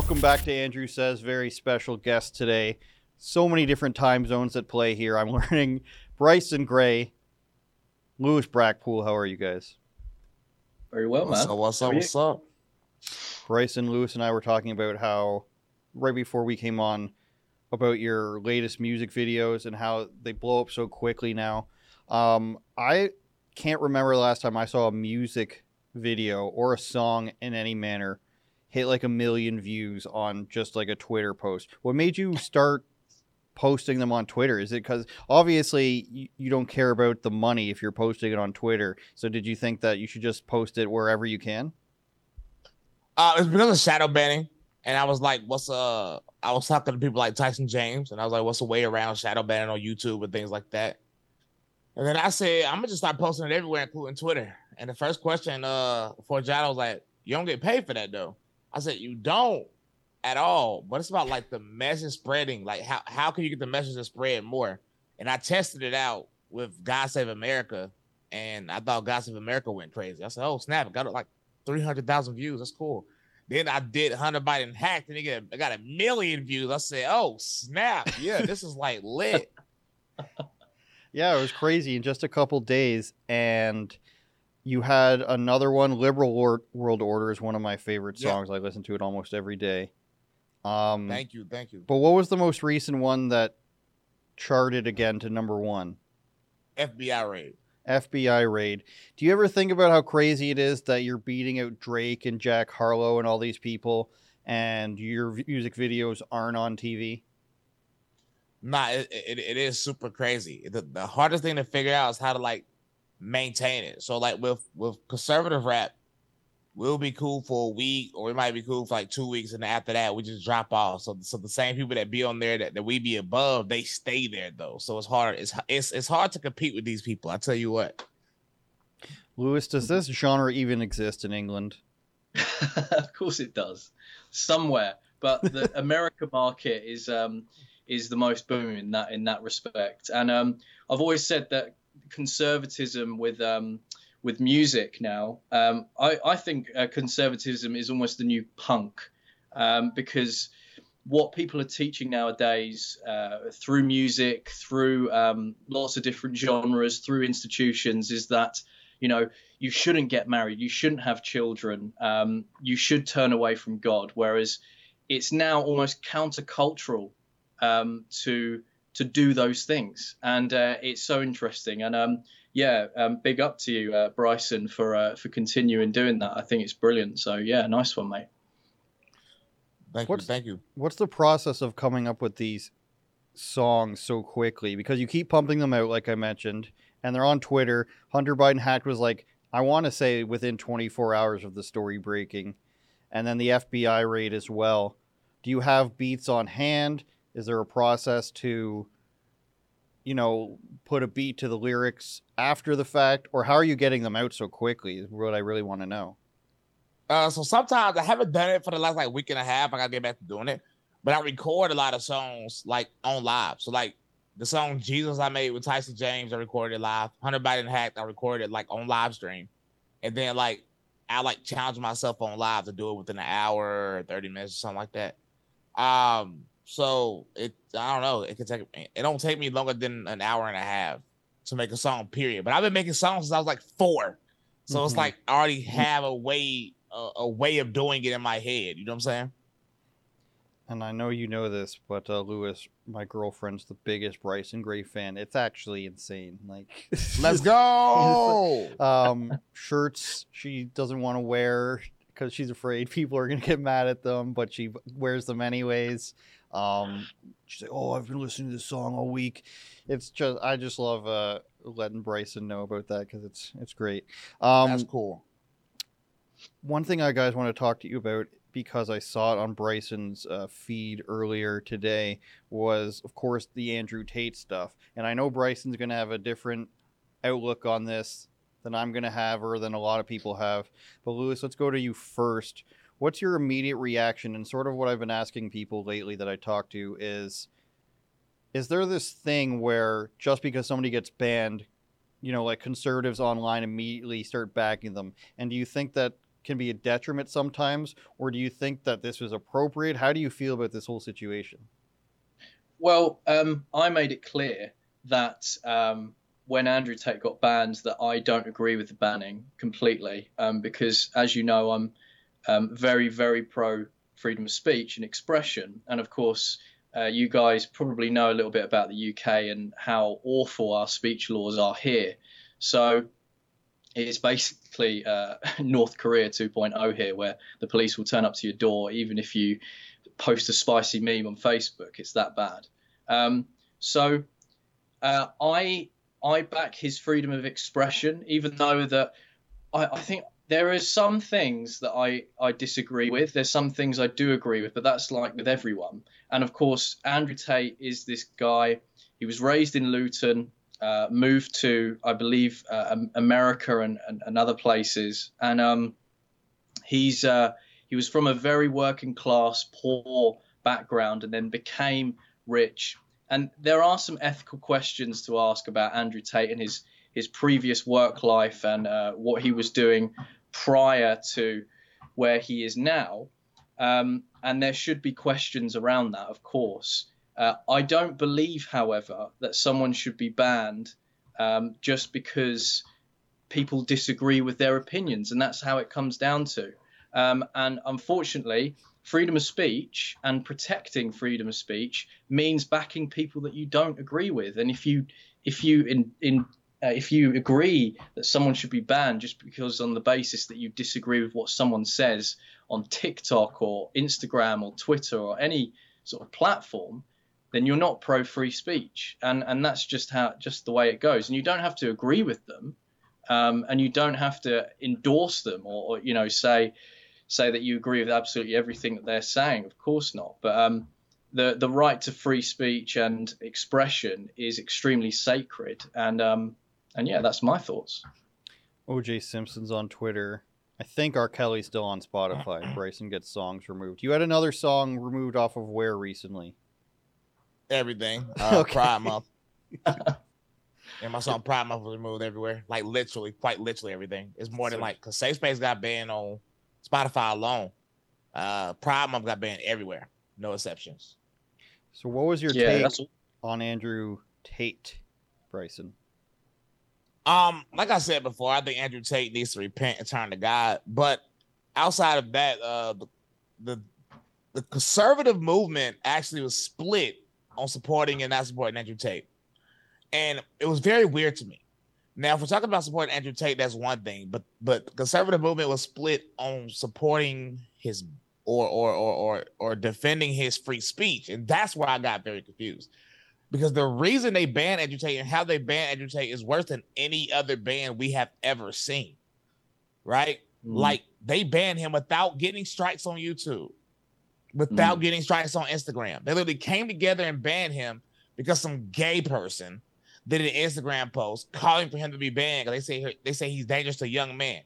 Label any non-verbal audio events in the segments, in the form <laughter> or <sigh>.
Welcome back to Andrew Says. Very special guest today. So many different time zones at play here. I'm <laughs> learning Bryson Gray, Lewis Brackpool. How are you guys? Very well, man. So what's up? What's up? Bryson, Lewis, and I were talking about how right before we came on about your latest music videos and how they blow up so quickly now. Um, I can't remember the last time I saw a music video or a song in any manner hit like a million views on just like a Twitter post. What made you start posting them on Twitter? Is it because obviously you, you don't care about the money if you're posting it on Twitter? So did you think that you should just post it wherever you can? Uh, it's because of shadow banning, and I was like, "What's uh?" I was talking to people like Tyson James, and I was like, "What's the way around shadow banning on YouTube and things like that?" And then I said, "I'm gonna just start posting it everywhere, including Twitter." And the first question uh for John was like, "You don't get paid for that though." I said, "You don't at all." But it's about like the message spreading. Like how how can you get the message to spread more? And I tested it out with God Save America, and I thought God Save America went crazy. I said, "Oh snap! It got like three hundred thousand views. That's cool." Then I did Hunter Biden hacked, and it I got a million views. I said, "Oh snap! Yeah, <laughs> this is like lit." <laughs> Yeah, it was crazy in just a couple days, and you had another one. "Liberal Wor- World Order" is one of my favorite Yeah. songs. I listen to it almost every day. Um, thank you, thank you. but what was the most recent one that charted again to number one? FBI raid. FBI raid. Do you ever think about how crazy it is that you're beating out Drake and Jack Harlow and all these people, and your music videos aren't on TV? Nah, it, it, it is super crazy. The, the hardest thing to figure out is how to like maintain it. So like with with conservative rap, we'll be cool for a week, or it might be cool for like two weeks, and after that we just drop off. So so the same people that be on there that, that we be above, they stay there though. So it's hard. It's it's it's hard to compete with these people. I tell you what. Lewis, does this genre even exist in England? <laughs> of course it does, somewhere. But the <laughs> America market is um, is the most booming in that in that respect. And um, I've always said that conservatism with um, with music now, um, I, I think uh, conservatism is almost the new punk um, because what people are teaching nowadays uh, through music, through um, lots of different genres, through institutions, is that you know you shouldn't get married, you shouldn't have children, um, you should turn away from God. Whereas it's now almost countercultural um, to to do those things, and uh, it's so interesting. And um, yeah, um, big up to you, uh, Bryson, for uh, for continuing doing that. I think it's brilliant. So yeah, nice one, mate. Thank What's- you, thank you. What's the process of coming up with these songs so quickly? Because you keep pumping them out, like I mentioned, and they're on Twitter. Hunter Biden hacked was like, I want to say within 24 hours of the story breaking, and then the FBI raid as well. Do you have beats on hand? Is there a process to, you know, put a beat to the lyrics after the fact, or how are you getting them out so quickly? Is what I really want to know. Uh, so sometimes I haven't done it for the last like week and a half. I gotta get back to doing it. But I record a lot of songs like on live. So like the song Jesus I made with Tyson James, I recorded live. Hunter Biden hacked, I recorded like on live stream. And then like I like challenge myself on live to do it within an hour or 30 minutes or something like that. Um, so it I don't know, it could take it don't take me longer than an hour and a half to make a song, period. But I've been making songs since I was like four. So it's Mhm. like I already have a way a, a way of doing it in my head. You know what I'm saying? And I know you know this, but uh, Lewis, my girlfriend's the biggest Bryson Gray fan. It's actually insane. Like, <laughs> Let's go. um, shirts she doesn't want to wear because she's afraid people are gonna get mad at them, but she wears them anyways. Um, she's like, "Oh, I've been listening to this song all week." It's just, I just love uh, letting Bryson know about that because it's it's great. Um, That's cool. one thing I guys want to talk to you about because I saw it on Bryson's uh, feed earlier today was, of course, the Andrew Tate stuff. And I know Bryson's going to have a different outlook on this than I'm going to have or than a lot of people have. But Lewis, let's go to you first. What's your immediate reaction? And sort of what I've been asking people lately that I talk to is is there this thing where just because somebody gets banned, you know, like conservatives online immediately start backing them? And do you think that can be a detriment sometimes, or do you think that this was appropriate? How do you feel about this whole situation? Well, um, I made it clear that um, when Andrew Tate got banned, that I don't agree with the banning completely, um, because as you know, I'm um, very, very pro freedom of speech and expression, and of course, uh, you guys probably know a little bit about the UK and how awful our speech laws are here. So it's basically uh, <laughs> North Korea 2.0 here, where the police will turn up to your door even if you post a spicy meme on Facebook. It's that bad. Um, so uh, I I back his freedom of expression, even though that I, I think there are some things that I, I disagree with. There's some things I do agree with, but that's like with everyone. And of course, Andrew Tate is this guy. He was raised in Luton uh, moved to, I believe, uh, America and, and, and, other places. And um, he's uh, he was from a very working class, poor background, and then became rich. And there are some ethical questions to ask about Andrew Tate and his his previous work life and uh, what he was doing prior to where he is now. Um, and there should be questions around that, of course. Uh, I don't believe, however, that someone should be banned um, just because people disagree with their opinions, and that's how it comes down to. Um, and unfortunately, freedom of speech and protecting freedom of speech means backing people that you don't agree with. And if you if you in in uh, if you agree that someone should be banned just because on the basis that you disagree with what someone says on TikTok or Instagram or Twitter or any sort of platform, then you're not pro free speech, and and that's just how just the way it goes. And you don't have to agree with them, um, and you don't have to endorse them or, or, you know say say that you agree with absolutely everything that they're saying. Of course not. But um, the the right to free speech and expression is extremely sacred, and um, and yeah, that's my thoughts. OJ Simpson's on Twitter. I think R. Kelly's still on Spotify. <clears throat> Bryson gets songs removed. You had another song removed off of where recently? everything. <laughs> Uh, okay. Pride Month. <laughs> and my song Pride Month was removed everywhere. Like literally, quite literally everything. It's more than like because Safe Space got banned on Spotify alone. Uh, Pride Month got banned everywhere. No exceptions. So what was your yeah, take on Andrew Tate, Bryson? Um, like I said before, I think Andrew Tate needs to repent and turn to God. But outside of that, uh, the, the the conservative movement actually was split on supporting and not supporting Andrew Tate. And it was very weird to me. Now, if we're talking about supporting Andrew Tate, that's one thing, but but conservative movement was split on supporting his or or or or or defending his free speech, and that's where I got very confused. Because the reason they banned Andrew Tate and how they banned Andrew Tate is worse than any other ban we have ever seen. Right? Mm-hmm. Like they banned him without getting strikes on YouTube without mm. getting strikes on Instagram. They literally came together and banned him because some gay person did an Instagram post calling for him to be banned because they say they say he's dangerous to young men.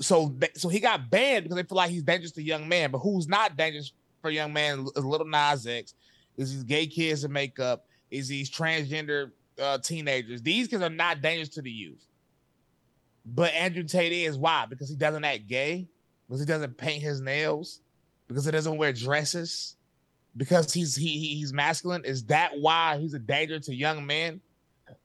So so he got banned because they feel like he's dangerous to young men. But who's not dangerous for young man is Lil Nas X, is these gay kids in makeup, is these transgender uh, teenagers. These kids are not dangerous to the youth. But Andrew Tate is why? Because he doesn't act gay, because he doesn't paint his nails, because he doesn't wear dresses, because he's he he's masculine. Is that why he's a danger to young men?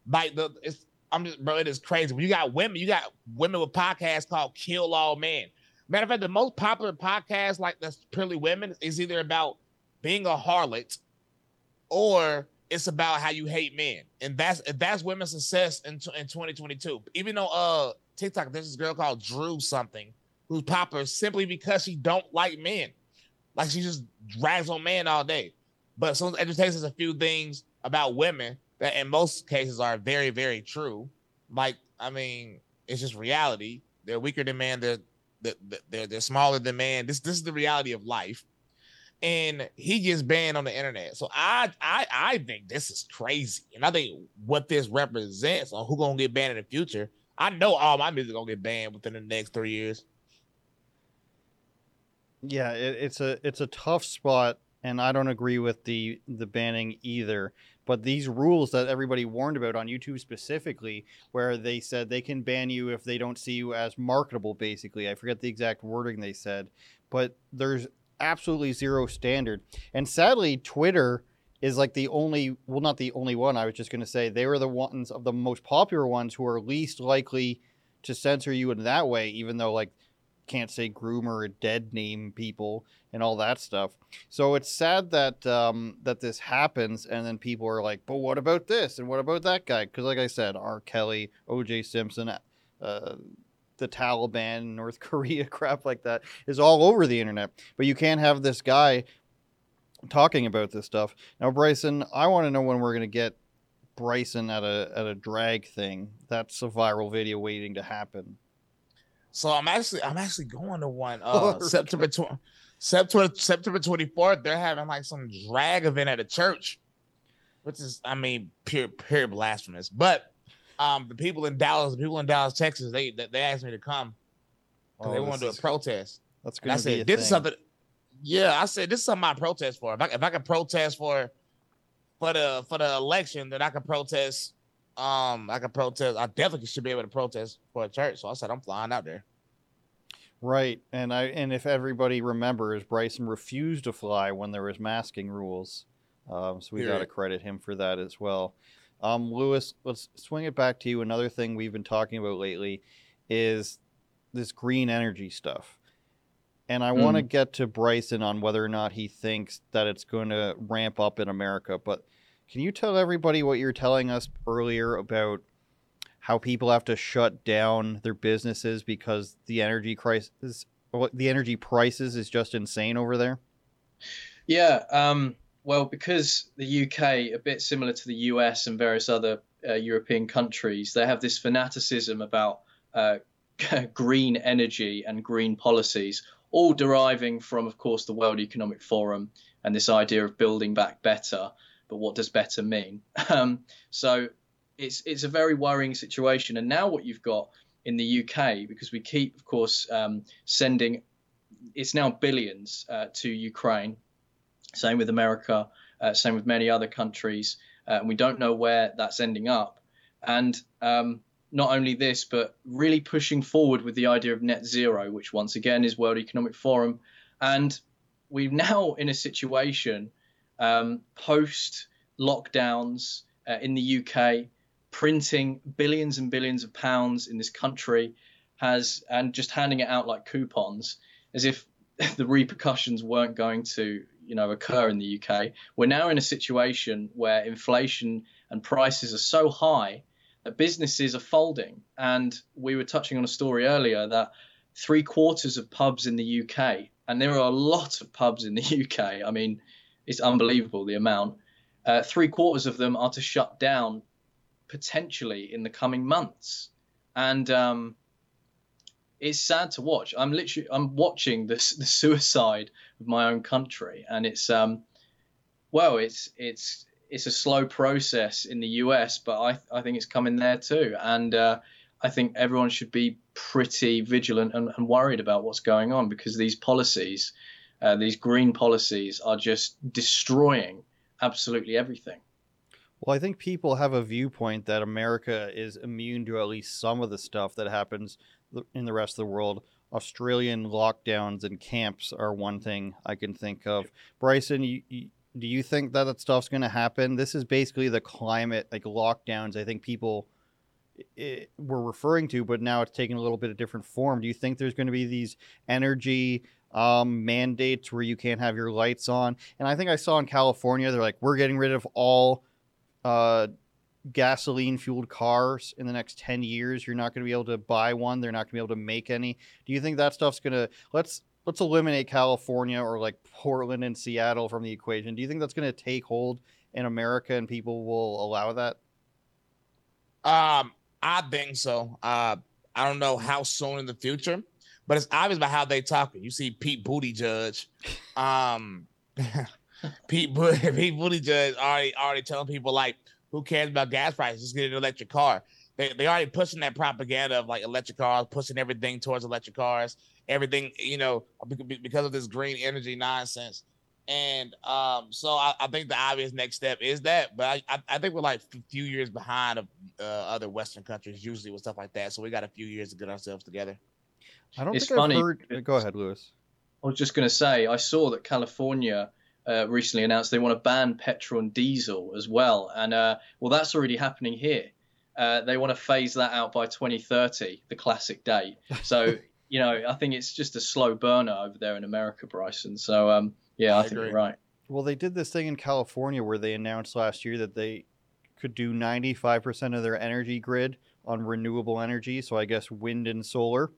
Like the it's I'm just bro, it is crazy. When you got women, you got women with podcasts called Kill All Men. Matter of fact, the most popular podcast like that's purely women is either about being a harlot or it's about how you hate men. And that's that's women's success in, in 2022. Even though uh TikTok, there's this girl called Drew something who's popular simply because she don't like men. Like she just drags on men all day. But some us a few things about women that in most cases are very, very true. Like, I mean, it's just reality. They're weaker than man. They're they're they're smaller than man. This this is the reality of life. And he gets banned on the internet. So I I I think this is crazy. And I think what this represents on who gonna get banned in the future. I know all my music gonna get banned within the next three years. Yeah, it, it's a it's a tough spot, and I don't agree with the the banning either. But these rules that everybody warned about on YouTube specifically, where they said they can ban you if they don't see you as marketable, basically. I forget the exact wording they said, but there's absolutely zero standard. And sadly, Twitter is like the only, well, not the only one. I was just going to say they were the ones of the most popular ones who are least likely to censor you in that way, even though like can't say groomer or dead name people and all that stuff. So it's sad that um, that this happens, and then people are like, "But what about this? And what about that guy?" Because, like I said, R. Kelly, O.J. Simpson, uh, the Taliban, North <laughs> Korea, crap like that is all over the internet. But you can't have this guy talking about this stuff. Now, Bryson, I want to know when we're going to get Bryson at a at a drag thing. That's a viral video waiting to happen. So I'm actually I'm actually going to one <laughs> uh September 20, September September 24th. They're having like some drag event at a church, which is I mean pure pure blasphemous. But um the people in Dallas, the people in Dallas, Texas, they they asked me to come. Oh, they want to do a protest. That's good. I said this thing. is something. Yeah, I said this is something I protest for. If I if I can protest for for the for the election, then I can protest um, I can protest. I definitely should be able to protest for a church. So I said I'm flying out there. Right, and I and if everybody remembers, Bryson refused to fly when there was masking rules, um, so we got to credit him for that as well. Um, Lewis, let's swing it back to you. Another thing we've been talking about lately is this green energy stuff, and I mm. want to get to Bryson on whether or not he thinks that it's going to ramp up in America, but can you tell everybody what you're telling us earlier about how people have to shut down their businesses because the energy crisis, the energy prices is just insane over there? Yeah. Um, well, because the UK, a bit similar to the US and various other uh, European countries, they have this fanaticism about uh, <laughs> green energy and green policies, all deriving from, of course, the World Economic Forum and this idea of building back better but what does better mean? <laughs> Um, so it's it's a very worrying situation. And now what you've got in the UK, because we keep, of course, um, sending, it's now billions uh, to Ukraine. Same with America. Uh, same with many other countries. Uh, and we don't know where that's ending up. And um, not only this, but really pushing forward with the idea of net zero, which once again is World Economic Forum. And we're now in a situation um, post lockdowns uh, in the UK, printing billions and billions of pounds in this country has and just handing it out like coupons as if <laughs> the repercussions weren't going to you know occur in the UK. We're now in a situation where inflation and prices are so high that businesses are folding. And we were touching on a story earlier that three quarters of pubs in the UK, and there are a lot of pubs in the <laughs> UK. I mean, it's unbelievable the amount. Uh, three quarters of them are to shut down potentially in the coming months, and um, it's sad to watch. I'm literally I'm watching this <laughs> the suicide of my own country, and it's um, well, it's it's it's a slow process in the US, but I I think it's coming there too, and uh, I think everyone should be pretty vigilant and, and worried about what's going on because these policies uh, these green policies are just destroying absolutely everything. Well, I think people have a viewpoint that America is immune to at least some of the stuff that happens in the rest of the world. Australian lockdowns and camps are one thing I can think of. Bryson, you, you, do you think that that stuff's going to happen? This is basically the climate, like lockdowns. I think people it, were referring to, but now it's taking a little bit of different form. Do you think there's going to be these energy um, mandates where you can't have your lights on. And I think I saw in California, they're like, we're getting rid of all uh, gasoline fueled cars in the next 10 years. You're not going to be able to buy one. They're not going to be able to make any. Do you think that stuff's going to, let's, let's eliminate California or like Portland and Seattle from the equation. Do you think that's going to take hold in America and people will allow that? Um, I think so. Uh, I don't know how soon in the future but it's obvious by how they talking. You see Pete Buttigieg, um, <laughs> Pete <laughs> Pete Buttigieg already already telling people like, who cares about gas prices? Just get an electric car. They they already pushing that propaganda of like electric cars, pushing everything towards electric cars. Everything you know because of this green energy nonsense. And um, so I, I, think the obvious next step is that, but I, I, I think we're like a few years behind of uh, other Western countries usually with stuff like that. So we got a few years to get ourselves together. I don't it's think funny. I've heard. Go ahead, Lewis. I was just going to say I saw that California uh, recently announced they want to ban petrol and diesel as well, and uh, well, that's already happening here. Uh, they want to phase that out by 2030, the classic date. <laughs> So you know, I think it's just a slow burner over there in America, Bryson. So um, yeah, I, I think agree. you're right. Well, they did this thing in California where they announced last year that they could do 95% of their energy grid on renewable energy. So I guess wind and solar.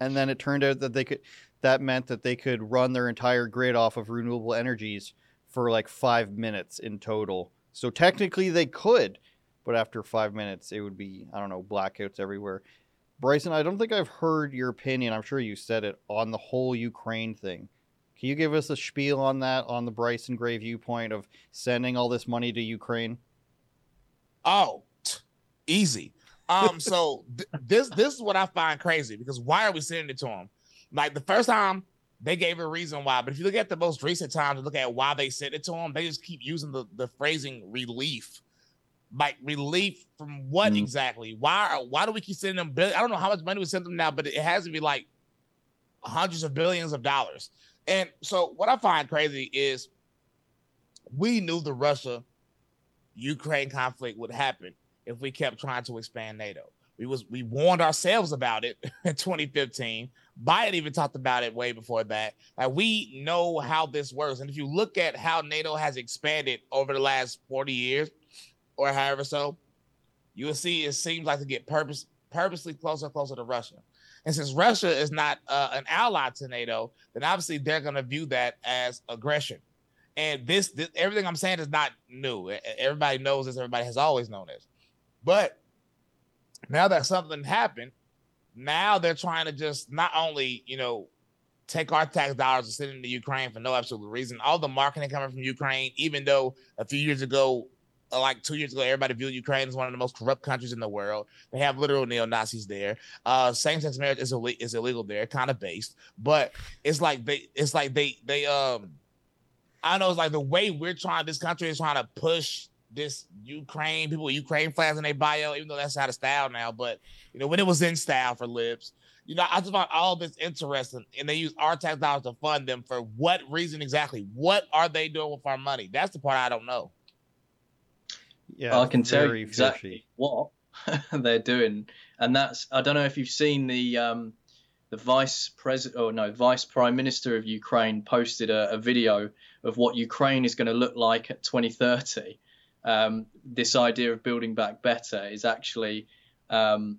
And then it turned out that they could, that meant that they could run their entire grid off of renewable energies for like five minutes in total. So technically they could, but after five minutes, it would be, I don't know, blackouts everywhere. Bryson, I don't think I've heard your opinion. I'm sure you said it on the whole Ukraine thing. Can you give us a spiel on that, on the Bryson Gray viewpoint of sending all this money to Ukraine? Oh, easy. Um, so th- this this is what I find crazy because why are we sending it to them? Like the first time they gave a reason why, but if you look at the most recent times and look at why they sent it to them, they just keep using the, the phrasing relief. Like relief from what mm. exactly? Why why do we keep sending them? Bill- I don't know how much money we send them now, but it has to be like hundreds of billions of dollars. And so what I find crazy is we knew the Russia Ukraine conflict would happen if we kept trying to expand NATO. We was we warned ourselves about it <laughs> in 2015. Biden even talked about it way before that. Like we know how this works. And if you look at how NATO has expanded over the last 40 years or however so, you will see it seems like to get purpose purposely closer and closer to Russia. And since Russia is not uh, an ally to NATO, then obviously they're going to view that as aggression. And this, this, everything I'm saying is not new. Everybody knows this. Everybody has always known this. But now that something happened, now they're trying to just not only, you know, take our tax dollars and send them to Ukraine for no absolute reason. All the marketing coming from Ukraine, even though a few years ago uh, like two years ago, everybody viewed Ukraine as one of the most corrupt countries in the world. They have literal neo Nazis there. Uh, same sex marriage is, Ill- is illegal there, kind of based, but it's like they, it's like they, they, um, I know, it's like the way we're trying, this country is trying to push this Ukraine people with Ukraine flags in their bio, even though that's out of style now. But you know, when it was in style for libs, you know, I just found all this interesting, and they use our tax dollars to fund them for what reason exactly? What are they doing with our money? That's the part I don't know. Yeah, I can tell you exactly fishy. what <laughs> they're doing, and that's I don't know if you've seen the um, the vice president or no vice prime minister of Ukraine posted a, a video of what Ukraine is going to look like at 2030. Um, this idea of building back better is actually um,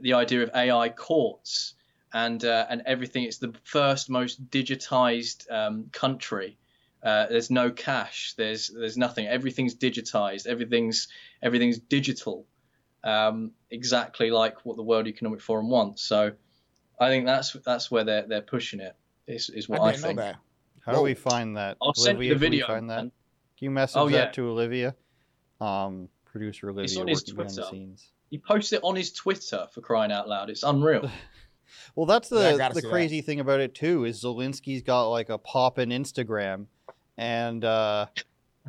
the idea of AI courts and uh, and everything. It's the first most digitized um, country uh, there's no cash. There's there's nothing. Everything's digitized. Everything's everything's digital. Um, exactly like what the World Economic Forum wants. So I think that's that's where they're they're pushing it. Is, is what I, I think. How well, do we find that? I'll Olivia, send you the video. Find that? Can you message oh, yeah. that to Olivia? Um, producer Olivia. It's on his Twitter. He posts it on his Twitter for crying out loud. It's unreal. <laughs> well, that's the yeah, the crazy that. thing about it too. Is Zelensky's got like a pop in Instagram and uh,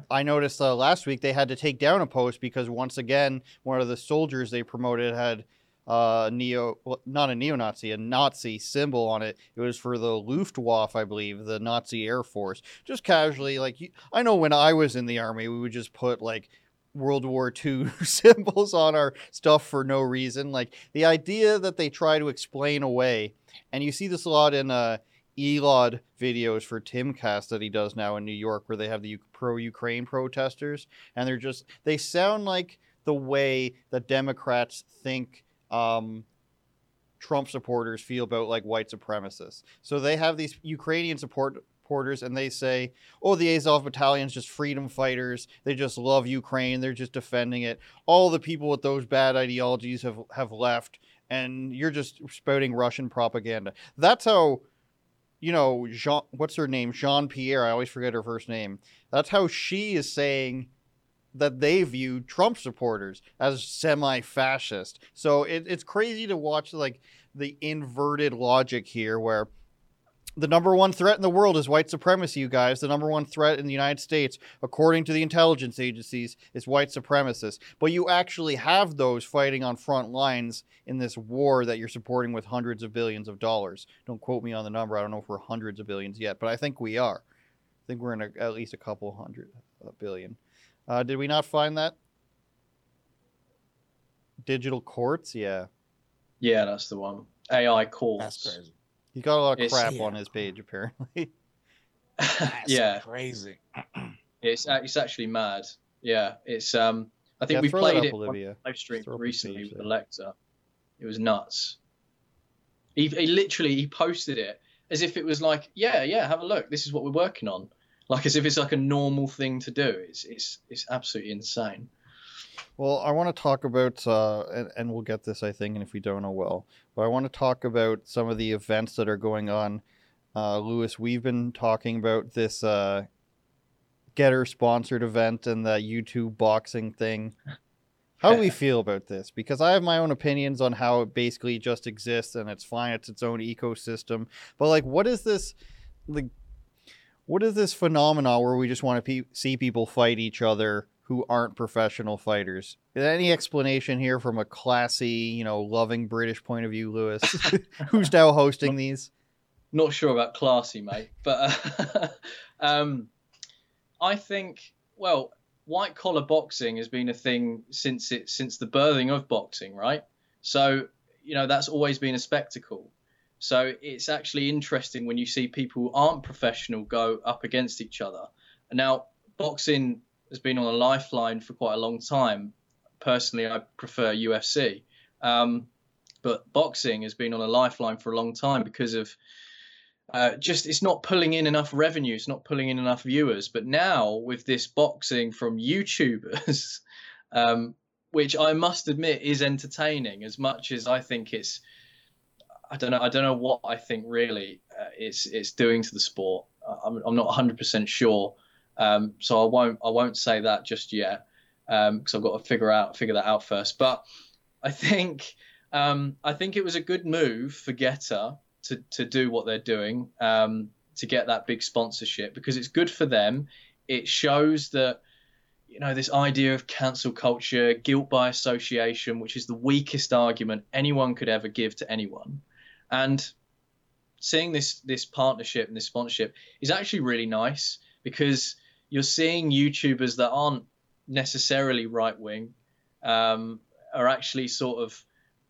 I noticed uh, last week they had to take down a post because once again one of the soldiers they promoted had uh, neo, well, not a neo-Nazi, a Nazi symbol on it. It was for the Luftwaffe, I believe, the Nazi Air Force. Just casually, like I know when I was in the army, we would just put like World War II <laughs> symbols on our stuff for no reason. Like the idea that they try to explain away, and you see this a lot in uh, Elad videos for Timcast that he does now in New York, where they have the pro Ukraine protesters, and they're just they sound like the way that Democrats think um, Trump supporters feel about like white supremacists. So they have these Ukrainian support supporters and they say, "Oh, the Azov battalion's just freedom fighters. They just love Ukraine. They're just defending it. All the people with those bad ideologies have have left." And you're just spouting Russian propaganda. That's how you know, Jean, what's her name? Jean Pierre. I always forget her first name. That's how she is saying that they view Trump supporters as semi-fascist. So it, it's crazy to watch like the inverted logic here, where the number one threat in the world is white supremacy, you guys. The number one threat in the United States, according to the intelligence agencies, is white supremacists. But you actually have those fighting on front lines in this war that you're supporting with hundreds of billions of dollars. Don't quote me on the number. I don't know if we're hundreds of billions yet, but I think we are. I think we're in a, at least a couple hundred uh, billion. Uh, did we not find that? Digital courts? Yeah. Yeah, that's the one. AI courts. That's crazy. He's got a lot of It's- crap Yeah. on his page, apparently. <laughs> That's yeah, crazy. it's it's actually mad. Yeah, it's um. I think yeah, we throw that played up, it on Olivia. live stream Throw up his recently page with there. Alexa. It was nuts. He, he literally he posted it as if it was like, yeah, yeah, have a look. This is what we're working on. Like as if it's like a normal thing to do. It's it's it's absolutely insane. Well, I want to talk about, uh, and, and we'll get this, I think, and if we don't, oh well. But I want to talk about some of the events that are going on. Uh, Lewis, we've been talking about this uh, GETTR sponsored event and the YouTube boxing thing. How do we feel about this? Because I have my own opinions on how it basically just exists and it's fine, it's its own ecosystem. But like, what is this? Like, what is this phenomenon where we just want to pe- see people fight each other who aren't professional fighters? Any explanation here from a classy, you know, loving British point of view, Lewis, <laughs> who's now hosting these? Not sure about classy, mate, but uh, <laughs> um, I think well, white collar boxing has been a thing since it since the birthing of boxing, right? So you know that's always been a spectacle. So it's actually interesting when you see people who aren't professional go up against each other. Now boxing has been on a lifeline for quite a long time. Personally, I prefer UFC, um, but boxing has been on a lifeline for a long time because of uh, just it's not pulling in enough revenue, it's not pulling in enough viewers. But now with this boxing from YouTubers, <laughs> um, which I must admit is entertaining as much as I think it's I don't know I don't know what I think really uh, it's it's doing to the sport. I'm I'm not 100% sure, um, so I won't I won't say that just yet because I've got to figure out figure that out first. But I think um, I think it was a good move for GETTR to to do what they're doing um, to get that big sponsorship because it's good for them. It shows that you know this idea of cancel culture, guilt by association, which is the weakest argument anyone could ever give to anyone, and seeing this this partnership and this sponsorship is actually really nice because you're seeing YouTubers that aren't necessarily right wing um, are actually sort of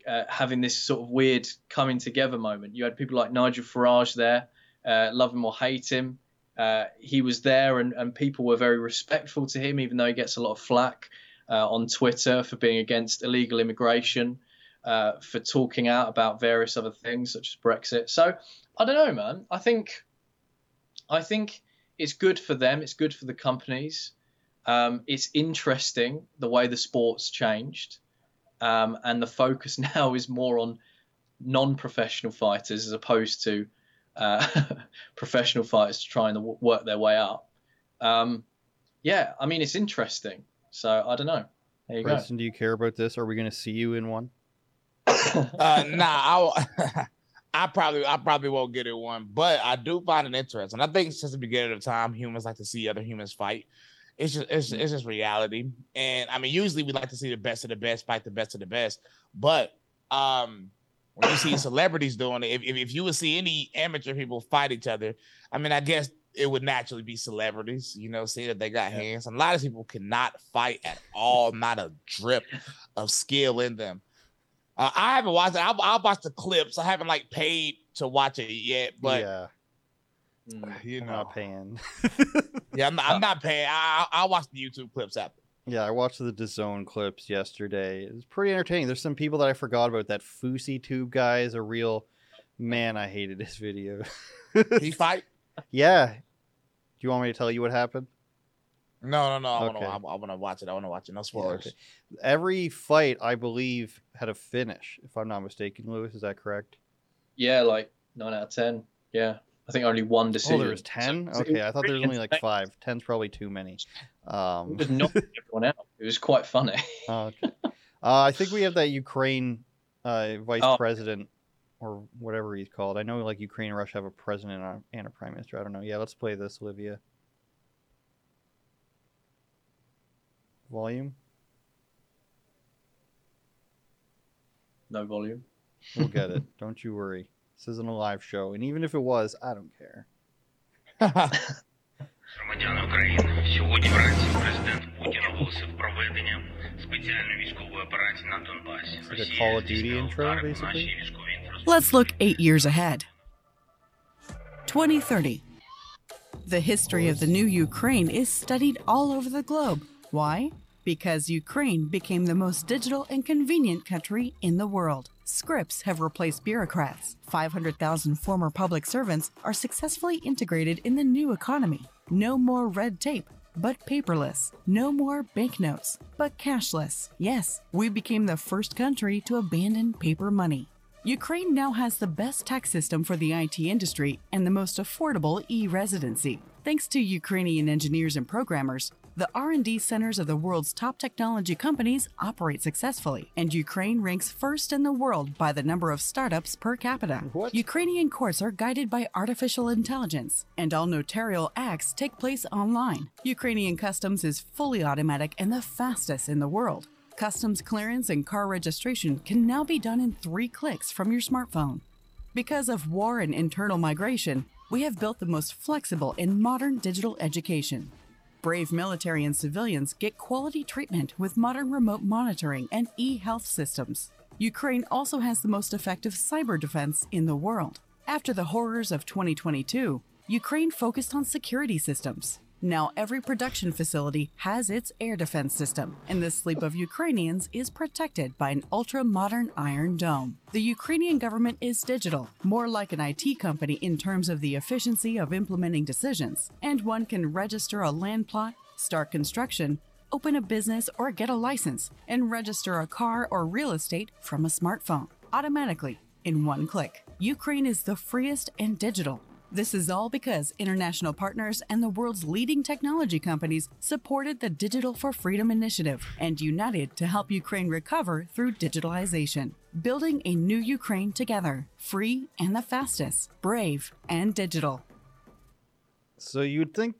uh, having this sort of weird coming together moment. You had people like Nigel Farage there, uh, love him or hate him. Uh, he was there, and, and people were very respectful to him, even though he gets a lot of flack uh, on Twitter for being against illegal immigration, uh, for talking out about various other things such as Brexit. So I don't know, man. I think, I think it's good for them. It's good for the companies. Um, it's interesting the way the sport's changed um, and the focus <laughs> now is more on non-professional fighters as opposed to uh, <laughs> professional fighters trying to w- work their way up. Um, yeah, I mean it's interesting. So I don't know. There you Bryson, do you care about this? Are we going to see you in one? go. <laughs> Uh, nah, I, I probably I probably won't get it one, but I do find it interesting. I think since the beginning of time, humans like to see other humans fight. It's just it's, it's just reality, and I mean, usually we like to see the best of the best fight the best of the best. But um, when you see celebrities doing it, if, if if you would see any amateur people fight each other, I mean, I guess it would naturally be celebrities. You know, see that they got Yeah. hands. And a lot of people cannot fight at all, not a drip of skill in them. Uh, I haven't watched it. I'll, I'll watch the clips. I haven't like paid to watch it yet, but yeah, Mm. <sighs> you I'm know, not paying. <laughs> yeah, I'm not, I'm not paying. I, I'll, I'll watch the YouTube clips after. Yeah, I watched the DAZN clips yesterday. It was pretty entertaining. There's some people that I forgot about. That Fousey Tube guy is a real man. I hated his video. <laughs> He fight? yeah. Do you want me to tell you what happened? No, no, no. I Okay. want to. I, want to watch it. I want to watch it. No spoilers. okay. Every fight, I believe, had a finish. If I'm not mistaken, Lewis, is that correct? Yeah, like nine out of ten. Yeah, I think only one decision. Oh, there was ten. So- so it okay, I thought there was only like <laughs> five. Ten's probably too many. Um, It was knocking <laughs> everyone out. It was quite funny. Oh, okay. Uh, I think we have that Ukraine uh, vice Oh. president or whatever he's called. I know like Ukraine and Russia have a president and a prime minister. I don't know. Yeah, let's play this, Olivia. Volume. No volume. We'll get it. <laughs> don't you worry. This isn't a live show, and even if it was, I don't care. Громадяни України, сьогодні вранці президент Путін оголосив проведення спеціальної військової операції на Донбасі. It's like a Call of Duty intro, удари по basically. нашій військовій інфраструктурі. Let's look eight years ahead. 2030. The history of the new Ukraine is studied all over the globe. Why? Because Ukraine became the most digital and convenient country in the world. Scripts have replaced bureaucrats. 500,000 former public servants are successfully integrated in the new economy. No more red tape, but paperless. No more banknotes, but cashless. Yes, we became the first country to abandon paper money. Ukraine now has the best tax system for the IT industry and the most affordable e-residency. Thanks to Ukrainian engineers and programmers, the R&D centers of the world's top technology companies operate successfully, and Ukraine ranks first in the world by the number of startups per capita. What? Ukrainian courts are guided by artificial intelligence, and all notarial acts take place online. Ukrainian customs is fully automatic and the fastest in the world. Customs clearance and car registration can now be done in three clicks from your smartphone. Because of war and internal migration, we have built the most flexible and modern digital education. Brave military and civilians get quality treatment with modern remote monitoring and e health systems. Ukraine also has the most effective cyber defense in the world. After the horrors of 2022, Ukraine focused on security systems. Now, every production facility has its air defense system, and the sleep of Ukrainians is protected by an ultra modern Iron Dome. The Ukrainian government is digital, more like an IT company in terms of the efficiency of implementing decisions, and one can register a land plot, start construction, open a business, or get a license, and register a car or real estate from a smartphone automatically in one click. Ukraine is the freest and digital. This is all because international partners and the world's leading technology companies supported the Digital for Freedom initiative and united to help Ukraine recover through digitalization. Building a new Ukraine together, free and the fastest, brave and digital. So you'd think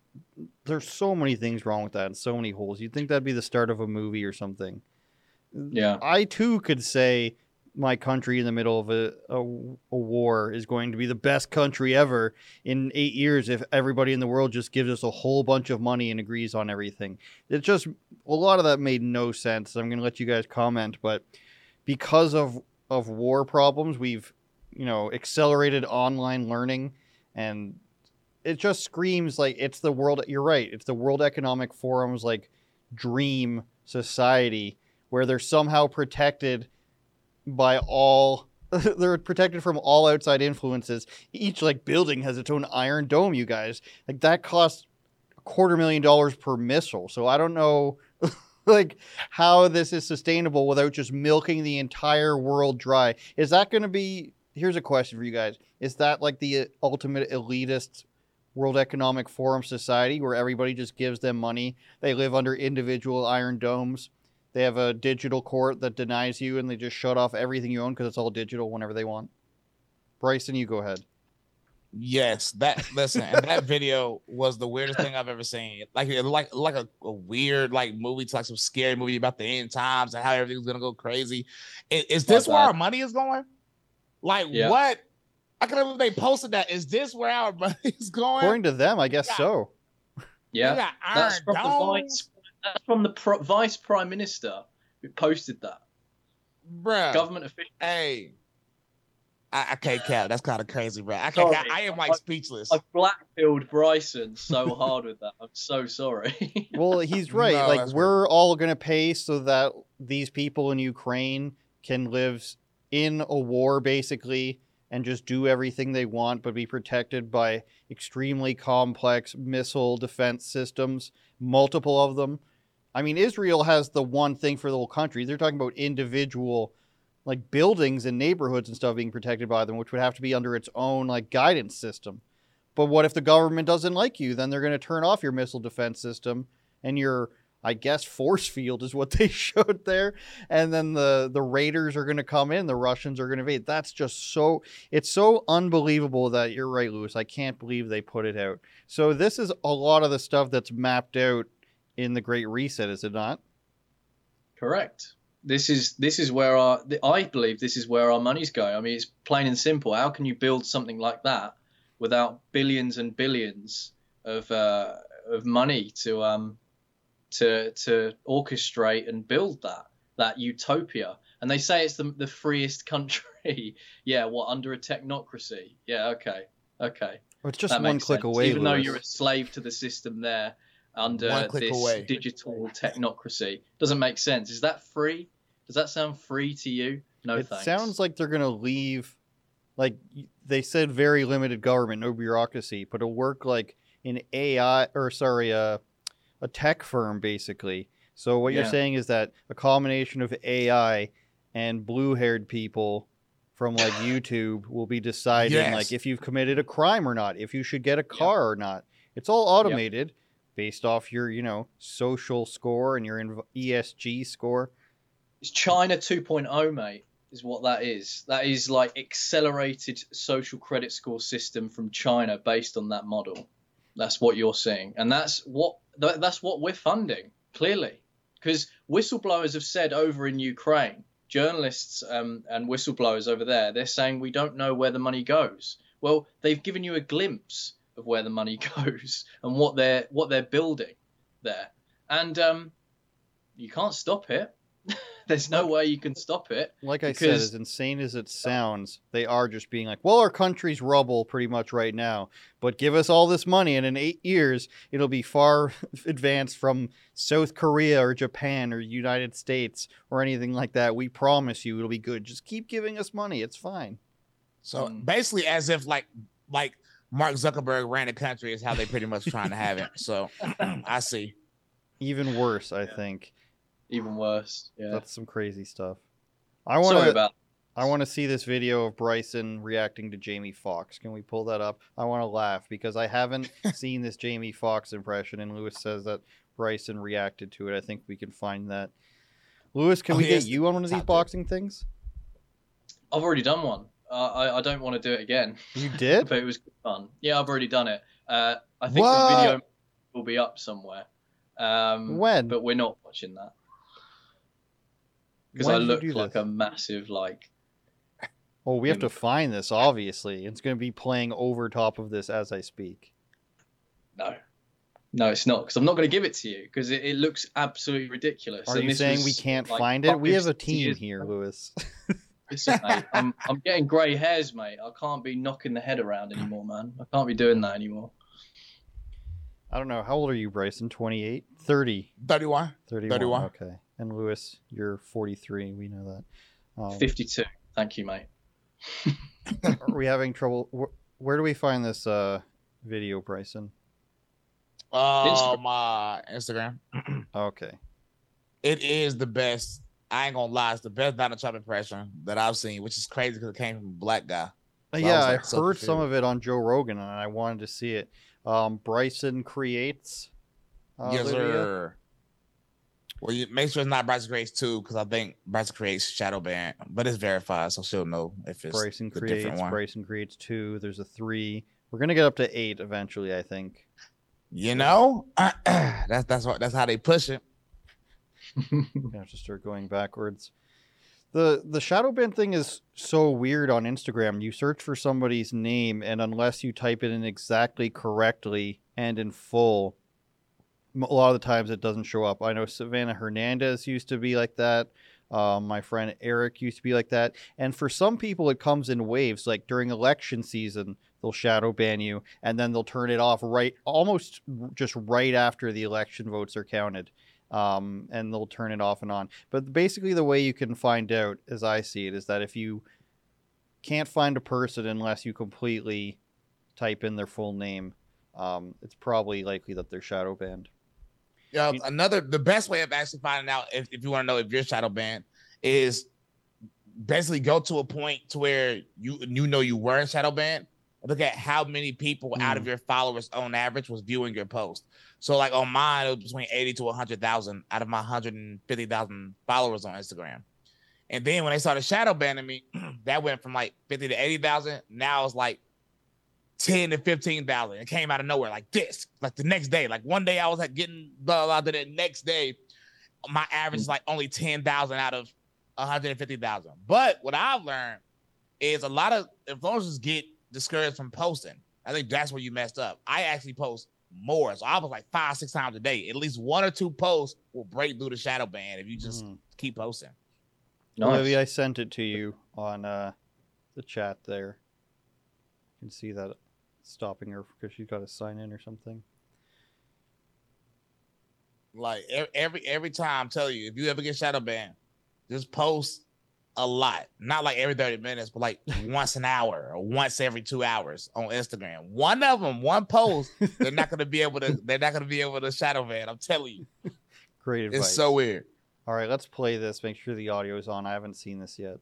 there's so many things wrong with that and so many holes. You'd think that'd be the start of a movie or something. Yeah. I too could say my country in the middle of a, a, a war is going to be the best country ever in eight years if everybody in the world just gives us a whole bunch of money and agrees on everything. It just, a lot of that made no sense. I'm going to let you guys comment, but because of, of war problems, we've, you know, accelerated online learning and it just screams like it's the world. You're right. It's the World Economic Forum's like dream society where they're somehow protected by all <laughs> they're protected from all outside influences. Each like building has its own iron dome you guys. Like that costs a quarter million dollars per missile. So i don't know <laughs> like how this is sustainable without just milking the entire world dry. Is that going to be here's a question for you guys. Is that like the uh, ultimate elitist world economic forum society where everybody just gives them money? They live under individual iron domes they have a digital court that denies you and they just shut off everything you own because it's all digital whenever they want. Bryson, you go ahead. Yes, that listen, and that video was the weirdest thing I've ever seen. Like like like a, a weird like movie, like some scary movie about the end times and how everything's gonna go crazy. Is, is this where our money is going? Like Yeah. what? I can't believe they posted that. Is this where our <laughs> money is going? According to them, I guess Yeah. so. Yeah. That's iron from the domes, vice. That's from the pro- vice prime minister who posted that. bruh. Government official. Hey, I, I can't count. That's kind of crazy, bro. I can't. Sorry. I am like speechless. I blackpilled Bryson so hard with that. I'm so sorry. <laughs> Well, he's right. No, like we're all going to pay so that these people in Ukraine can live in a war basically and just do everything they want but be protected by extremely complex missile defense systems, multiple of them. I mean, Israel has the one thing for the whole country. They're talking about individual like buildings and neighborhoods and stuff being protected by them, which would have to be under its own like guidance system. But what if the government doesn't like you? Then they're going to turn off your missile defense system and your I guess force field is what they <laughs> showed there, and then the the raiders are going to come in, the Russians are going to invade. That's just so it's so unbelievable that you're right, Lewis. I can't believe they put it out. So this is a lot of the stuff that's mapped out in the Great Reset, is it not? Correct. This is this is where our I believe this is where our money's going. I mean, it's plain and simple. How can you build something like that without billions and billions of uh, of money to um to to orchestrate and build that that utopia? And they say it's the the freest country. <laughs> yeah, what under a technocracy? Yeah, okay, okay. Well, it's just That one click sense. away. Even though you're a slave to the system there under this away. digital technocracy, doesn't make sense. Is that free? Does that sound free to you? No it thanks. sounds like they're going to leave like they said very limited government no bureaucracy but it'll work like an ai or sorry uh, a tech firm basically so what you're saying is that a combination of ai and blue haired people from like <sighs> youtube will be deciding Yes. like if you've committed a crime or not if you should get a car or not it's all automated based off your you know social score and your esg score It's China 2.0, mate, is what that is. That is like accelerated social credit score system from China based on that model. That's what you're seeing, and that's what that's what we're funding clearly, because whistleblowers have said over in Ukraine, journalists um, and whistleblowers over there, they're saying we don't know where the money goes. Well, they've given you a glimpse of where the money <laughs> goes and what they're what they're building there, and um, you can't stop it. <laughs> There's no way you can stop it. like I said, as insane as it sounds, they are just being like, well, our country's rubble pretty much right now, but give us all this money, and in eight years, it'll be far <laughs> advanced from South Korea or Japan or United States or anything like that. We promise you it'll be good. Just keep giving us money. It's fine. So Mm. basically, as if like like Mark Zuckerberg ran the country is how they pretty much trying to have it. So <clears throat> I see. Even worse, I think. Even worse. Yeah. That's some crazy stuff. I want to. about. I want to see this video of Bryson reacting to Jamie Foxx. Can we pull that up? I want to laugh because I haven't <laughs> seen this Jamie Foxx impression, and Lewis says that Bryson reacted to it. I think we can find that. Lewis, can Oh, we get you on one of these top there. boxing things? I've already done one. Uh, I I don't want to do it again. You did? <laughs> but it was fun. Yeah, I've already done it. Uh, I think the video will be up somewhere. Um, when? But we're not watching that because I look like this? a massive like. Oh, we have to find this. Obviously, it's going to be playing over top of this as I speak. No, no, it's not because I'm not going to give it to you because it, it looks absolutely ridiculous. Are And you saying we can't like, find it? We have a team here. Lewis. <laughs> Listen, mate, I'm, I'm getting grey hairs, mate. I can't be knocking the head around anymore, man. I can't be doing that anymore. I don't know. How old are you, Bryson? 28? 30. 31. 31. 31. Okay. And Lewis, you're 43. We know that. Um, 52. Thank you, mate. <laughs> are we having trouble? Wh- Where do we find this uh, video, Bryson? Um, uh, Instagram. <clears throat> Okay. It is the best. I ain't gonna lie, it's the best Donald Trump impression that I've seen, which is crazy because it came from a black guy. Yeah, I like, so heard some of it on Joe Rogan, and I wanted to see it. Um, Bryson creates. Uh, yes, video. sir. Well, you make sure it's not Bryson creates two, because I think Bryson creates shadow ban, but it's verified, so she'll know if it's Bryson the different creates. one. Bryson creates two. There's a three. We're gonna get up to eight eventually, I think. You know, <clears throat> that's that's what that's how they push it. I <laughs> have to start going backwards. The the shadow ban thing is so weird on Instagram. You search for somebody's name, and unless you type it in exactly correctly and in full, a lot of the times it doesn't show up. I know Savannah Hernandez used to be like that. Um, my friend Eric used to be like that. And for some people, it comes in waves. Like during election season, they'll shadow ban you, and then they'll turn it off right, almost just right after the election votes are counted um, and they'll turn it off and on. But basically, the way you can find out, as I see it, is that if you can't find a person unless you completely type in their full name, um, it's probably likely that they're shadow banned. Yeah, You- another the best way of actually finding out if, if you want to know if you're shadow banned is basically go to a point to where you you know you weren't shadow banned look at how many people out Mm. of your followers on average was viewing your post. So like on mine, it was between 80 to 100,000 out of my 150,000 followers on Instagram. And then when they started shadow banning me, <clears throat> that went from like 50 to 80,000. Now it's like 10 to 15,000. It came out of nowhere like this, like the next day. Like one day I was like getting blah, blah, blah. The next day, my average is like only 10,000 out of 150,000. But what I've learned is a lot of influencers get discouraged from posting. I think that's where you messed up. I actually post more. So I was like five, six times a day. At least one or two posts will break through the shadow ban if you just Mhm. keep posting. Nice. Olivia, I sent it to you on uh, the chat there. You can see that stopping her because she's got to sign in or something. Like every every time, I'm telling you, if you ever get shadow banned, just post a lot. Not like every 30 minutes, but like once an hour or once every two hours on Instagram. One of them, one post, they're not gonna be able to. They're not gonna be able to shadow ban. I'm telling you, <laughs> Great advice. it's so weird. All right, let's play this. Make sure the audio is on. I haven't seen this yet.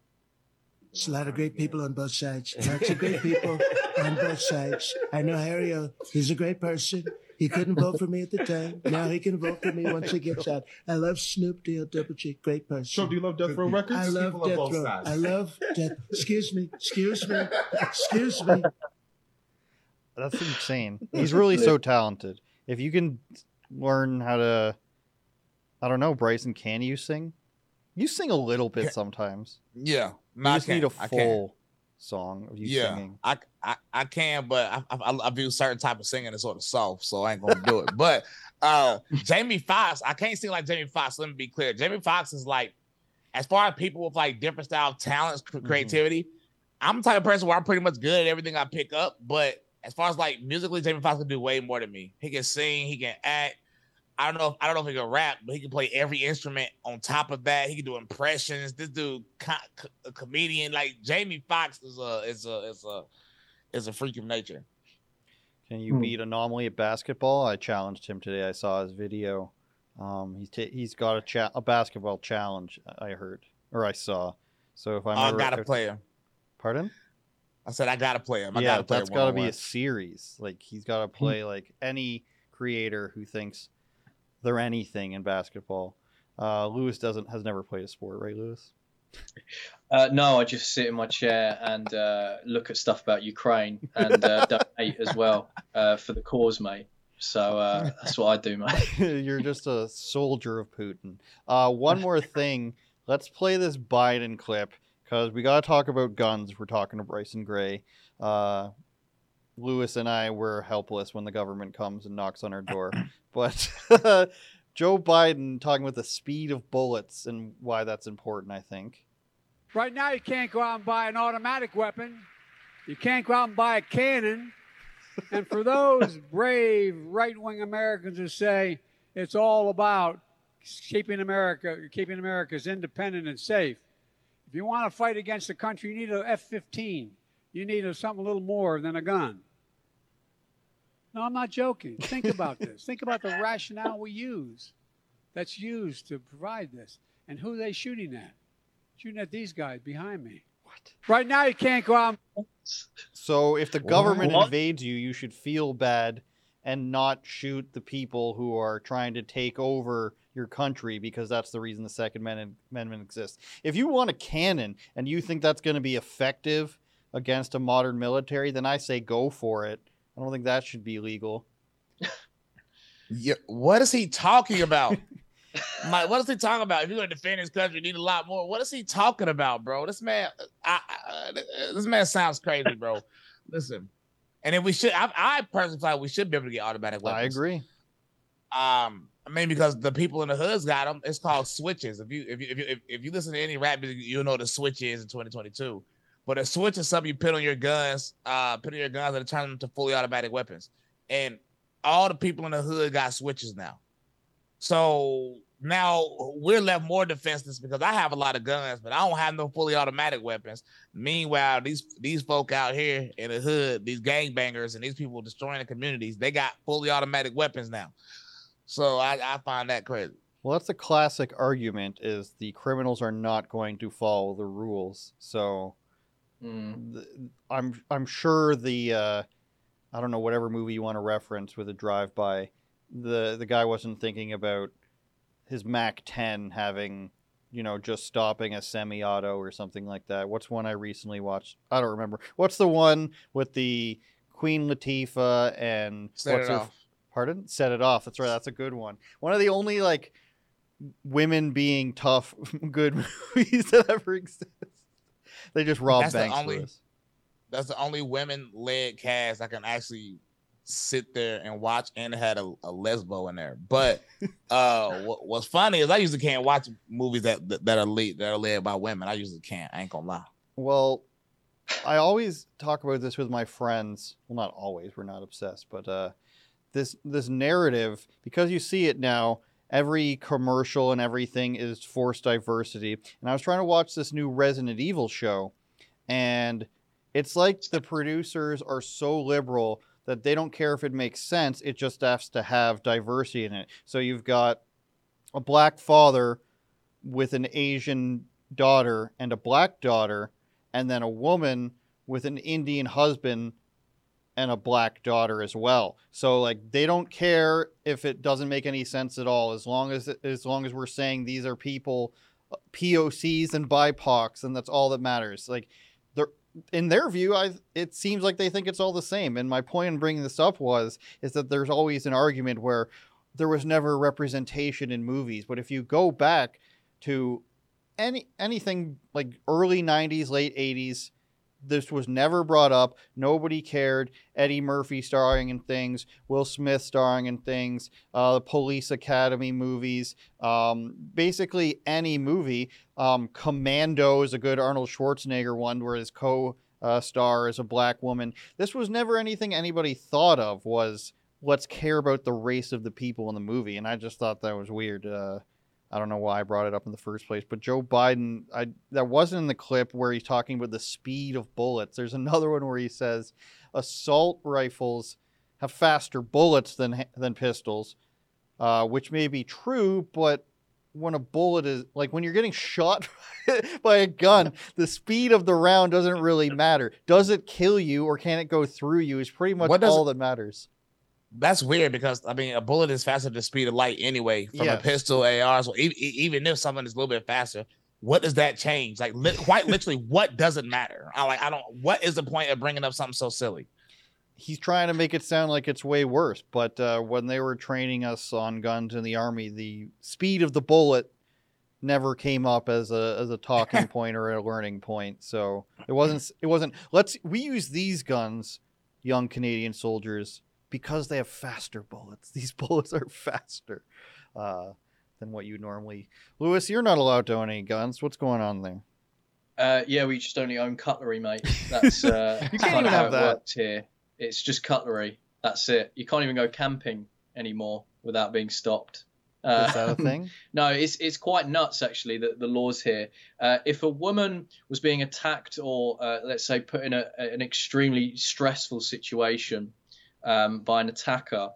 There's a lot of great people on both sides. Lots of great people <laughs> on both sides. I know Harry, he's a great person. He couldn't vote for me at the <laughs> time. Now he can vote for me <laughs> once he gets out. I love Snoop Deal Double G. Great person. So do you love Death Row Records? I love People Death both Row. sides. I love Death. Excuse me. Excuse me. Excuse me. That's insane. He's really so talented. If you can learn how to, I don't know, Bryson, can you sing? You sing a little bit sometimes. Yeah, You no, I just need can. a I can. full song of you yeah, singing. I, I I can, but I, I I view certain type of singing as sort of soft, so I ain't gonna do it. But uh <laughs> Jamie Foxx, I can't sing like Jamie Foxx. Let me be clear. Jamie Foxx is like, as far as people with like different style talents, cr- creativity, I'm the type of person where I'm pretty much good at everything I pick up. But as far as like musically, Jamie Foxx can do way more than me. He can sing, he can act. I don't know. If, I don't know if he can rap, but he can play every instrument. On top of that, he can do impressions. This dude, co- co- a comedian like Jamie Foxx is a is a is a is a freak of nature. Can you Hmm. beat Anomaly at basketball? I challenged him today. I saw his video. Um, he's ta- he's got a cha- a basketball challenge. I heard or I saw. So if I'm I gotta if- play him. Pardon? I said I gotta play him. I yeah, gotta play that's him got to be a series. Like he's got to play like any creator who thinks they're anything in basketball. Uh, Lewis doesn't has never played a sport, right, Lewis? Uh, no, I just sit in my chair and uh, look at stuff about Ukraine and uh, <laughs> donate as well uh, for the cause, mate. So uh, that's what I do, mate. <laughs> You're just a soldier of Putin. Uh, one more thing. Let's play this Biden clip because we got to talk about guns. We're talking to Bryson Gray. Lewis and I were helpless when the government comes and knocks on our door. <clears throat> but <laughs> Joe Biden talking about the speed of bullets and why that's important, I think. Right now, you can't go out and buy an automatic weapon. You can't go out and buy a cannon. And for those <laughs> brave right wing Americans who say it's all about keeping America, keeping America's independent and safe, if you want to fight against the country, you need an F 15. You need a, something a little more than a gun. No, I'm not joking. Think about this. Think about the rationale we use that's used to provide this and who they shooting at. Shooting at these guys behind me. What? Right now, you can't go out. So if the government What? invades you, you should feel bad and not shoot the people who are trying to take over your country because that's the reason the Second Amendment Amendment exists. If you want a cannon and you think that's going to be effective against a modern military, then I say go for it. I don't think that should be legal. Yeah, what is he talking about? <laughs> Like, what is he talking about? If you're gonna defend his country, you need a lot more. What is he talking about, bro? This man, I, I, this man sounds crazy, bro. <laughs> Listen, and if we should, I, I personally feel like we should be able to get automatic weapons. I agree. Um, I mean, because the people in the hoods got them. It's called switches. If you if you if you if, if you listen to any rap music, you'll know what a switch is in 2022. But a switch is something you put on your guns, uh, put on your guns and it turns them to fully automatic weapons. And all the people in the hood got switches now. So now we're left more defenseless because I have a lot of guns, but I don't have no fully automatic weapons. Meanwhile, these these folk out here in the hood, these gangbangers and these people destroying the communities, they got fully automatic weapons now. So I, I find that crazy. Well, that's a classic argument: is the criminals are not going to follow the rules. So Mm. the, I'm I'm sure the uh, I don't know whatever movie you want to reference with a drive by, the the guy wasn't thinking about his Mac 10 having you know just stopping a semi-auto or something like that. What's one I recently watched? I don't remember. What's the one with the Queen Latifah and Set what's it her off. pardon? Set it off. That's right. That's a good one. One of the only like women being tough <laughs> good <laughs> movies that ever exist. They just robbed That's the banks. only- That's the only women led cast I can actually sit there and watch and it had a, a lesbo in there. But <laughs> uh what, what's funny is I usually can't watch movies that that, that are lead that are led by women. I usually can't. I ain't gonna lie. Well, I always talk about this with my friends. Well, not always. We're not obsessed, but uh, this this narrative because you see it now. Every commercial and everything is forced diversity. And I was trying to watch this new Resident Evil show, and it's like the producers are so liberal that they don't care if it makes sense. It just has to have diversity in it. So you've got a black father with an Asian daughter and a black daughter, and then a woman with an Indian husband and a black daughter as well. So like they don't care if it doesn't make any sense at all as long as as long as we're saying these are people uh, POCs and BIPOCs and that's all that matters. Like they're in their view I it seems like they think it's all the same and my point in bringing this up was is that there's always an argument where there was never representation in movies, but if you go back to any anything like early 90s late 80s this was never brought up. Nobody cared. Eddie murphy starring in things will smith starring in things uh, the police academy movies um, basically any movie. Um, commando is a good arnold schwarzenegger one where his co uh, star is a black woman. This was never anything anybody thought of was let's care about the race of the people in the movie and i just thought that was weird uh, I don't know why I brought it up in the first place, but Joe Biden, I that wasn't in the clip where he's talking about the speed of bullets. There's another one where he says assault rifles have faster bullets than than pistols, uh, which may be true, but when a bullet is like when you're getting shot <laughs> by a gun, the speed of the round doesn't really matter. Does it kill you or can it go through you? Is pretty much What all that matters. That's weird because I mean a bullet is faster than the speed of light anyway from Yes. a pistol AR. So e- e- even if something is a little bit faster, what does that change? Like li- quite <laughs> literally, what does it matter? I like I don't. What is the point of bringing up something so silly? he's trying to make it sound like it's way worse. But uh, when they were training us on guns in the army, the speed of the bullet never came up as a as a talking <laughs> point or a learning point. So it wasn't it wasn't. Let's we use these guns, young Canadian soldiers, because they have faster bullets. <laughs> These bullets are faster. Uh, than what you normally. Lewis, you're not allowed to own any guns. What's going on there? Uh, yeah, we just only own cutlery, mate. That's uh, <laughs> You can't even have that. works here. It's just cutlery. That's it. You can't even go camping anymore without being stopped. Uh, Is that a <laughs> thing? No, it's it's quite nuts actually. The the laws here. Uh, if a woman was being attacked or uh, let's say put in a, an extremely stressful situation um, by an attacker,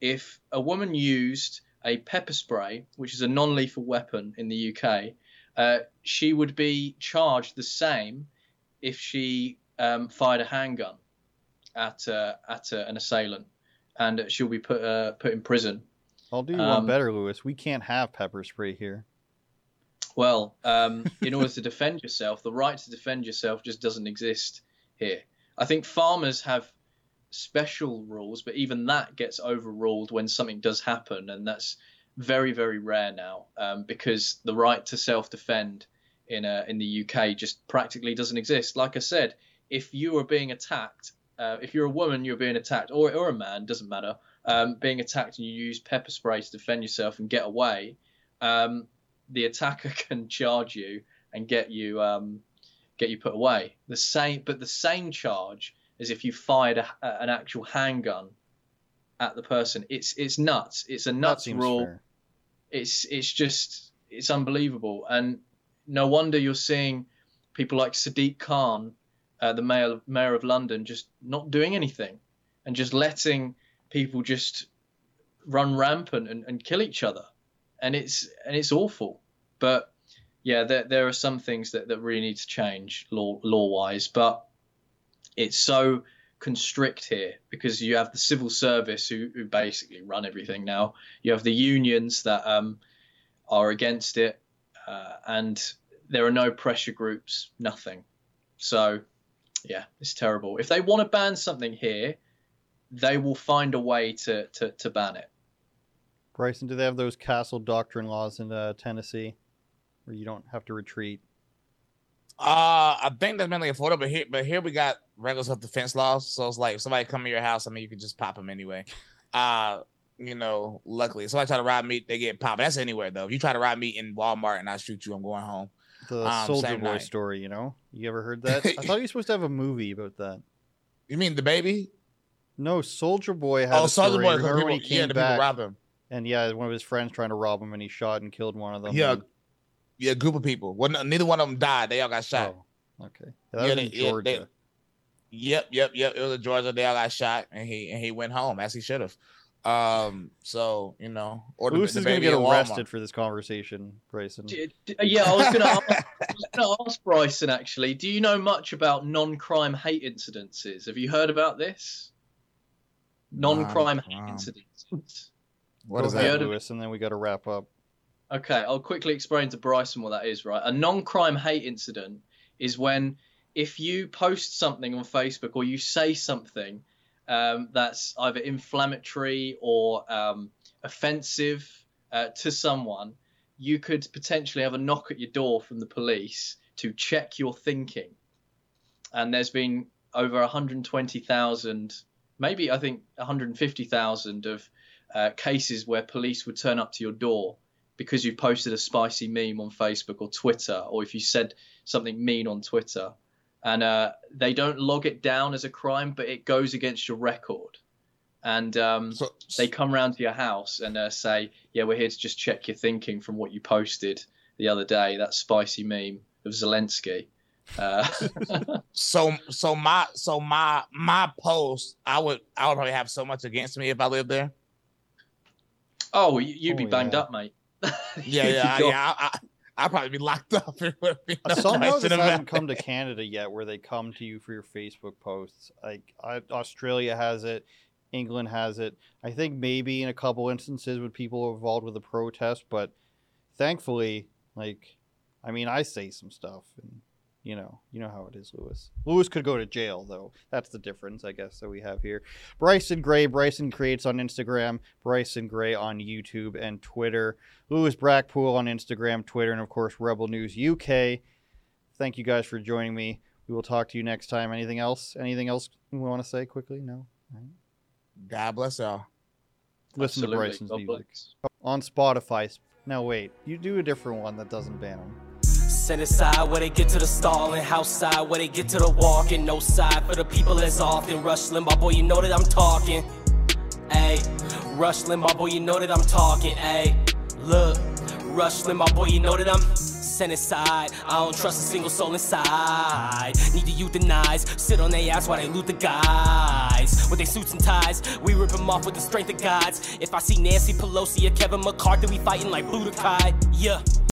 if a woman used a pepper spray, which is a non-lethal weapon in the UK, uh, she would be charged the same if she um, fired a handgun at uh, at uh, an assailant, and she'll be put uh, put in prison. I'll do you one Um, better, Lewis. We can't have pepper spray here. Well, um, <laughs> in order to defend yourself, the right to defend yourself just doesn't exist here. I think farmers have special rules, but even that gets overruled when something does happen, and that's very, very rare now um, because the right to self-defend in uh, in the UK just practically doesn't exist. Like I said, if you are being attacked, uh, if you're a woman, you're being attacked, or or a man, doesn't matter, um, being attacked, and you use pepper spray to defend yourself and get away. Um, the attacker <laughs> can charge you and get you um, get you put away. The same, but the same charge as if you fired a, an actual handgun at the person. It's it's nuts. It's a nuts rule. fair. It's it's just it's unbelievable, and no wonder you're seeing people like Sadiq Khan, uh, the mayor mayor of London, just not doing anything and just letting people just run rampant and, and kill each other and it's and it's awful but yeah, there there are some things that, that really need to change law law wise, but it's so constrict here because you have the civil service who, who basically run everything now. You have the unions that um, are against it, uh, and there are no pressure groups, nothing. So, yeah, it's terrible. If they want to ban something here, they will find a way to, to, to ban it. Bryson, do they have those castle doctrine laws in uh, Tennessee where you don't have to retreat? Uh, I think that's mainly in Florida, but here, but here we got regular self-defense laws. So it's like if somebody come to your house, I mean, you can just pop them anyway. Uh, you know, luckily, if somebody try to rob me, they get popped. That's anywhere though. If you try to rob me in Walmart and I shoot you, I'm going home. The Um, Soldier Boy night. story, you know? You ever heard that? I thought you were supposed to have a movie about that. <laughs> You mean the baby? No, Soldier Boy had Oh, a Soldier. Boy. Remember People, when he came people back robbed him. and yeah, one of his friends trying to rob him and he shot and killed one of them. Yeah, and- Yeah, a group of people. Well, neither one of them died. They all got shot. Oh, okay. Yeah, that Yeah, was they- in they- Georgia. Yep, yep, yep. It was in Georgia. They all got shot, and he and he went home as he should have. Um, so you know, or the, Luce the is going to baby get arrested for this conversation, Bryson. D- d- Yeah, I was going to ask, <laughs> I was gonna ask Bryson actually. Do you know much about non-crime hate incidences? Have you heard about this? Non-crime hate Non-crime. incidences. What Go that? that? Lewis, and then we got to wrap up. Okay, I'll quickly explain to Bryson what that is, right? A non crime hate incident is when if you post something on Facebook or you say something um, that's either inflammatory or um, offensive uh, to someone, you could potentially have a knock at your door from the police to check your thinking. And there's been over 120,000, maybe I think 150,000 of uh, cases where police would turn up to your door because you've posted a spicy meme on Facebook or Twitter, or if you said something mean on Twitter, and uh, they don't log it down as a crime, but it goes against your record, and um, So, they come round to your house and uh, say, "Yeah, we're here to just check your thinking from what you posted the other day, that spicy meme of Zelensky." Uh, <laughs> so so my so my my post, I would I would probably have so much against me if I lived there. oh, you- you'd be Oh, banged yeah. up, mate. <laughs> Yeah, You'd yeah, be yeah. I, I, I'd probably be locked up. It would be no Somehow this question about hasn't come to Canada yet, where they come to you for your Facebook posts. Like I, Australia has it, England has it. I think maybe in a couple instances with people are involved with a protest, but thankfully, like, I mean, I say some stuff, and you know, you know how it is, Lewis. Lewis could go to jail though. That's the difference, I guess, that we have here. Bryson Gray, Bryson creates on Instagram, Bryson Gray on YouTube and Twitter. Lewis Brackpool on Instagram, Twitter, and of course Rebel News UK. Thank you guys for joining me. We will talk to you next time. Anything else? Anything else we want to say quickly? No. All right. God bless y'all. Listen Absolutely. to Bryson's God music bless. on Spotify. No, wait. You do a different one that doesn't ban them. Send side where they get to the stalling, house side where they get to the walking. No side for the people as often. Rush Limbaugh, boy, you know that I'm talking. Ayy, Rush Limbaugh, boy, you know that I'm talking. Ayy, look, Rush Limbaugh, boy, you know that I'm. Send side. I don't trust a single soul inside. Need to euthanize. Sit on their ass while they loot the guys. With their suits and ties, we rip them off with the strength of gods. If I see Nancy Pelosi or Kevin McCarthy, we fighting like Budokai. Yeah.